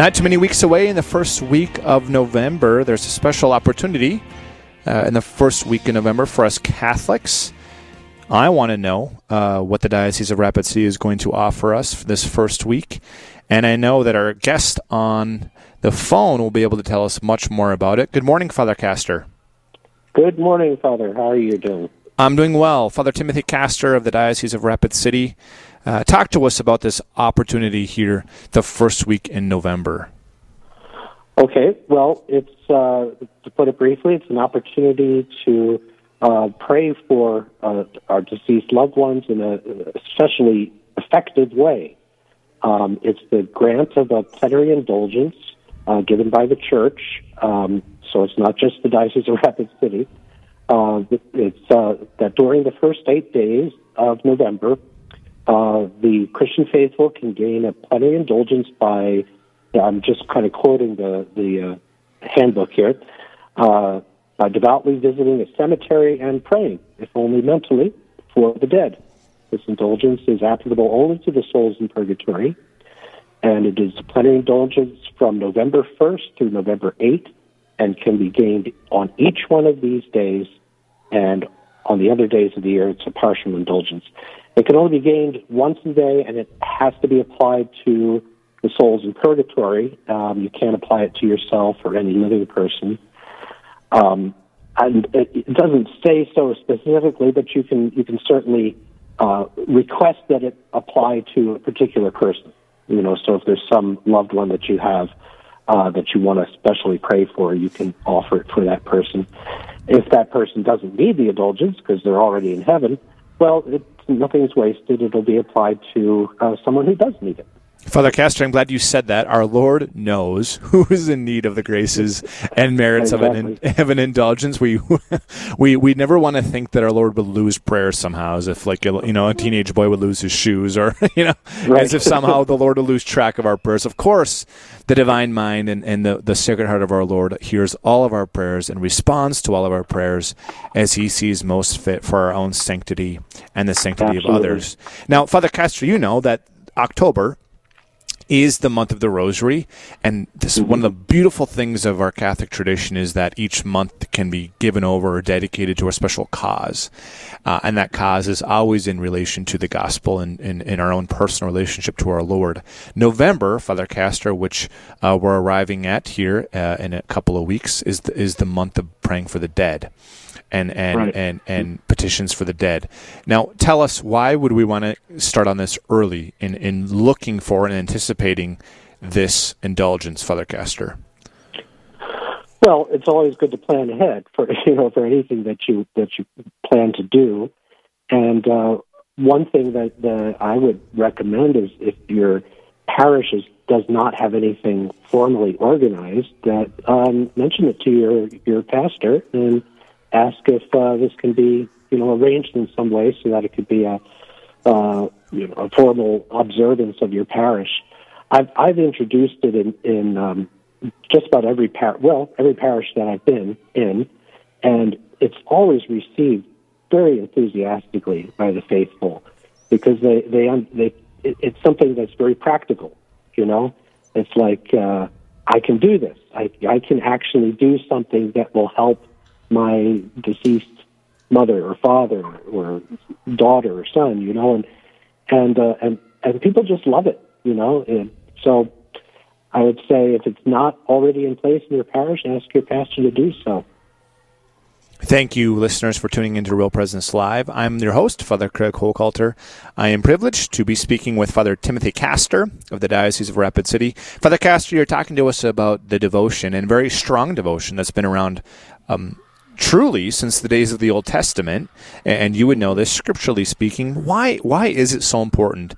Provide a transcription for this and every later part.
Not too many weeks away in the first week of November, there's a special opportunity uh, in the first week in November for us Catholics. I want to know uh, what the Diocese of Rapid City is going to offer us for this first week. And I know that our guest on the phone will be able to tell us much more about it. Good morning, Father Castor. Good morning, Father. How are you doing? I'm doing well. Father Timothy Castor of the Diocese of Rapid City. Uh, talk to us about this opportunity here the first week in November. Okay, well, it's uh, to put it briefly, it's an opportunity to uh, pray for uh, our deceased loved ones in a especially effective way. Um, it's the grant of a plenary indulgence uh, given by the Church, um, so it's not just the Diocese of Rapid City. Uh, it's that during the first eight days of November, uh, the Christian faithful can gain a plenary indulgence by, I'm just kind of quoting the, the uh, handbook here, uh, by devoutly visiting a cemetery and praying, if only mentally, for the dead. This indulgence is applicable only to the souls in purgatory, and it is a plenary indulgence from November 1st through November 8th, and can be gained on each one of these days, and on the other days of the year, it's a partial indulgence. It can only be gained once a day, and it has to be applied to the souls in purgatory. Um, you can't apply it to yourself or any living person. Um, and it, it, doesn't say so specifically, but you can you can certainly uh, request that it apply to a particular person. You know, so if there's some loved one that you have uh, that you want to especially pray for, you can offer it for that person. If that person doesn't need the indulgence because they're already in heaven, well, it, nothing's wasted. It'll be applied to uh, someone who does need it. Father Castor, I'm glad you said that. Our Lord knows who is in need of the graces and merits exactly. of an of an indulgence. We we we never want to think that our Lord would lose prayer somehow, as if like you know a teenage boy would lose his shoes, or you know, right. as if somehow the Lord would lose track of our prayers. Of course, the divine mind and, and the, the sacred heart of our Lord hears all of our prayers and responds to all of our prayers as he sees most fit for our own sanctity and the sanctity Absolutely. of others. Now, Father Castor, you know that October is the month of the rosary. And this is one of the beautiful things of our catholic tradition is that each month can be given over or dedicated to a special cause. Uh, and that cause is always in relation to the gospel and in our own personal relationship to our lord. November father castor which uh, we're arriving at here uh, in a couple of weeks is the, is the month of praying for the dead and and, right. and and petitions for the dead. Now, tell us why would we want to start on this early in in looking for and anticipating this indulgence, Father Castor? Well, it's always good to plan ahead for you know for anything that you that you plan to do, and uh, one thing that, that I would recommend is if your parish is, does not have anything formally organized, that um, mention it to your your pastor and ask if uh, this can be, you know, arranged in some way so that it could be a, uh, you know, a formal observance of your parish. I've I've introduced it in in um, just about every par well every parish that I've been in, and it's always received very enthusiastically by the faithful because they they they it, it's something that's very practical. You know, it's like uh, I can do this. I I can actually do something that will help my deceased mother or father or daughter or son, you know, and and uh, and and people just love it, you know. And so I would say if it's not already in place in your parish, ask your pastor to do so. Thank you, listeners, for tuning into Real Presence Live. I'm your host, Father Craig Hochhalter. I am privileged to be speaking with Father Timothy Castor of the Diocese of Rapid City. Father Castor, you're talking to us about the devotion and very strong devotion that's been around um, truly since the days of the Old Testament, and you would know this scripturally speaking. Why why is it so important?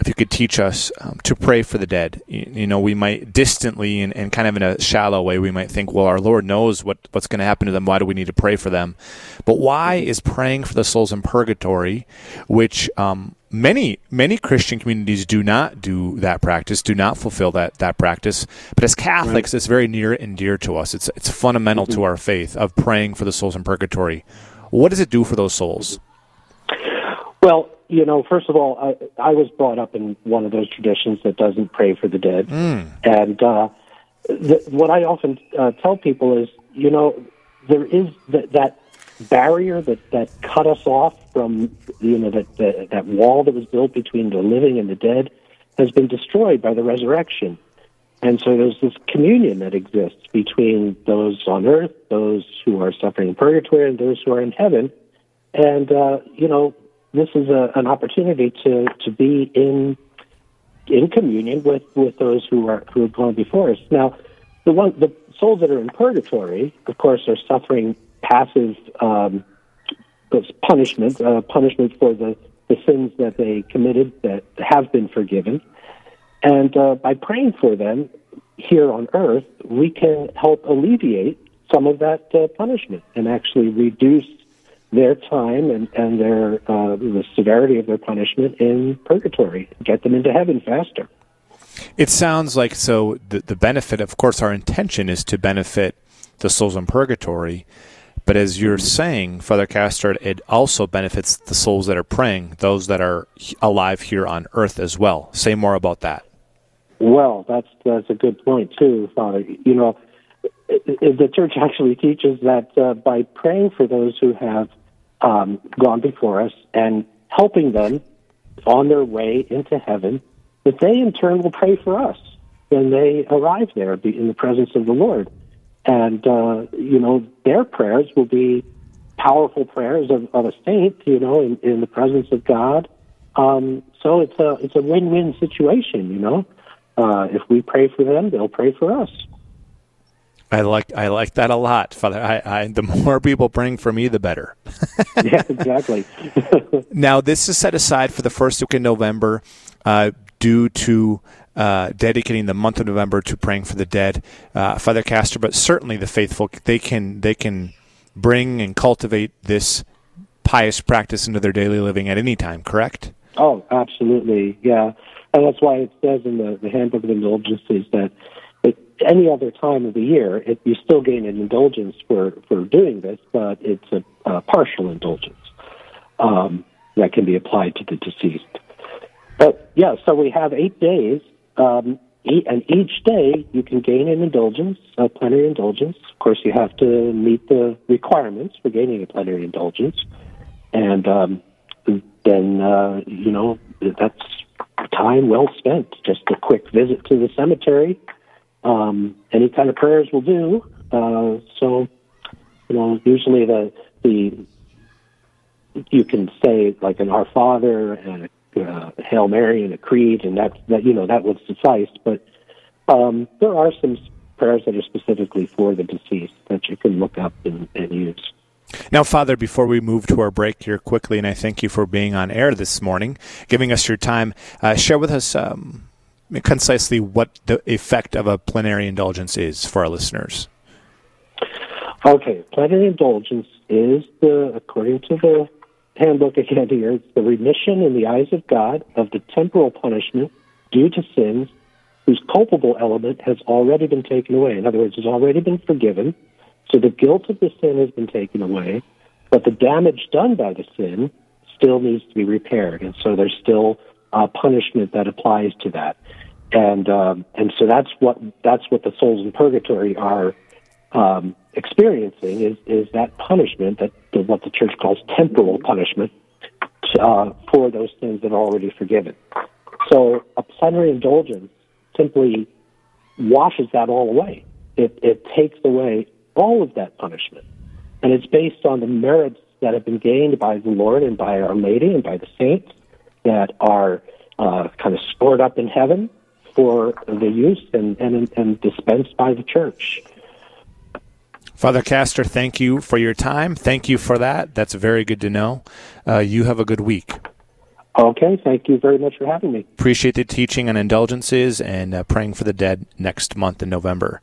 If you could teach us um, to pray for the dead, you, you know, we might distantly and, and, kind of in a shallow way, we might think, well, our Lord knows what, what's going to happen to them. Why do we need to pray for them? But why is praying for the souls in purgatory, which um, many many Christian communities do not do that practice, do not fulfill that that practice. But as Catholics, right. it's very near and dear to us. It's it's fundamental mm-hmm. to our faith of praying for the souls in purgatory. What does it do for those souls? Well, you know, first of all, I, I was brought up in one of those traditions that doesn't pray for the dead, Mm. and uh, th- what I often uh, tell people is, you know, there is th- that barrier that that cut us off from, you know, that, that that wall that was built between the living and the dead has been destroyed by the resurrection. And so there's this communion that exists between those on earth, those who are suffering in purgatory, and those who are in heaven. And uh, you know, this is a, an opportunity to to be in in communion with with those who are who have gone before us. Now, the one the souls that are in purgatory, of course, are suffering passive um, punishment, uh, punishment for the the sins that they committed that have been forgiven. And uh, by praying for them here on earth, we can help alleviate some of that uh, punishment and actually reduce their time and, and their uh, the severity of their punishment in purgatory, get them into heaven faster. It sounds like so the, the benefit, of course, our intention is to benefit the souls in purgatory. But as you're saying, Father Castor, it also benefits the souls that are praying, those that are alive here on earth as well. Say more about that. Well, that's that's a good point too, Father. You know, the church actually teaches that uh, by praying for those who have um, gone before us and helping them on their way into heaven, that they in turn will pray for us when they arrive there in the presence of the Lord. And, uh, you know, their prayers will be powerful prayers of, of a saint, you know, in, in the presence of God. Um, so it's a, it's a win-win situation, you know. Uh, if we pray for them, they'll pray for us. I like I like that a lot, Father. I, I the more people praying for me, the better. yeah, exactly. now this is set aside for the first week in November, uh, due to uh, dedicating the month of November to praying for the dead, uh, Father Castor. But certainly the faithful they can they can bring and cultivate this pious practice into their daily living at any time. Correct? Oh, absolutely. Yeah, and that's why it says in the, the Handbook of Indulgences that at any other time of the year, it, you still gain an indulgence for, for doing this, but it's a, a partial indulgence um, that can be applied to the deceased. But yeah, so we have eight days, um, and each day you can gain an indulgence, a plenary indulgence. Of course, you have to meet the requirements for gaining a plenary indulgence, and um, then uh, you know that's time well spent. Just a quick visit to the cemetery. Um, any kind of prayers will do. Uh, so, you know, usually the the you can say like an Our Father and a uh, Hail Mary and a creed, and that that you know that would suffice. But um, there are some prayers that are specifically for the deceased that you can look up and, and use. Now, Father, before we move to our break here quickly, and I thank you for being on air this morning, giving us your time, uh, share with us um, concisely what the effect of a plenary indulgence is for our listeners. Okay, plenary indulgence is the, according to the handbook again here, it's the remission in the eyes of God of the temporal punishment due to sins whose culpable element has already been taken away. In other words, has already been forgiven so the guilt of the sin has been taken away, but the damage done by the sin still needs to be repaired, and so there's still uh, punishment that applies to that, and um, and so that's what that's what the souls in purgatory are um, experiencing is is that punishment that the, what the church calls temporal punishment uh, for those sins that are already forgiven. So a plenary indulgence simply washes that all away. It it takes away all of that punishment. And it's based on the merits that have been gained by the Lord and by Our Lady and by the saints that are uh, kind of stored up in heaven for the use and, and, and dispensed by the church. Father Castor, thank you for your time. Thank you for that. That's very good to know. Uh, you have a good week. Okay, thank you very much for having me. Appreciate the teaching on indulgences and uh, praying for the dead next month in November.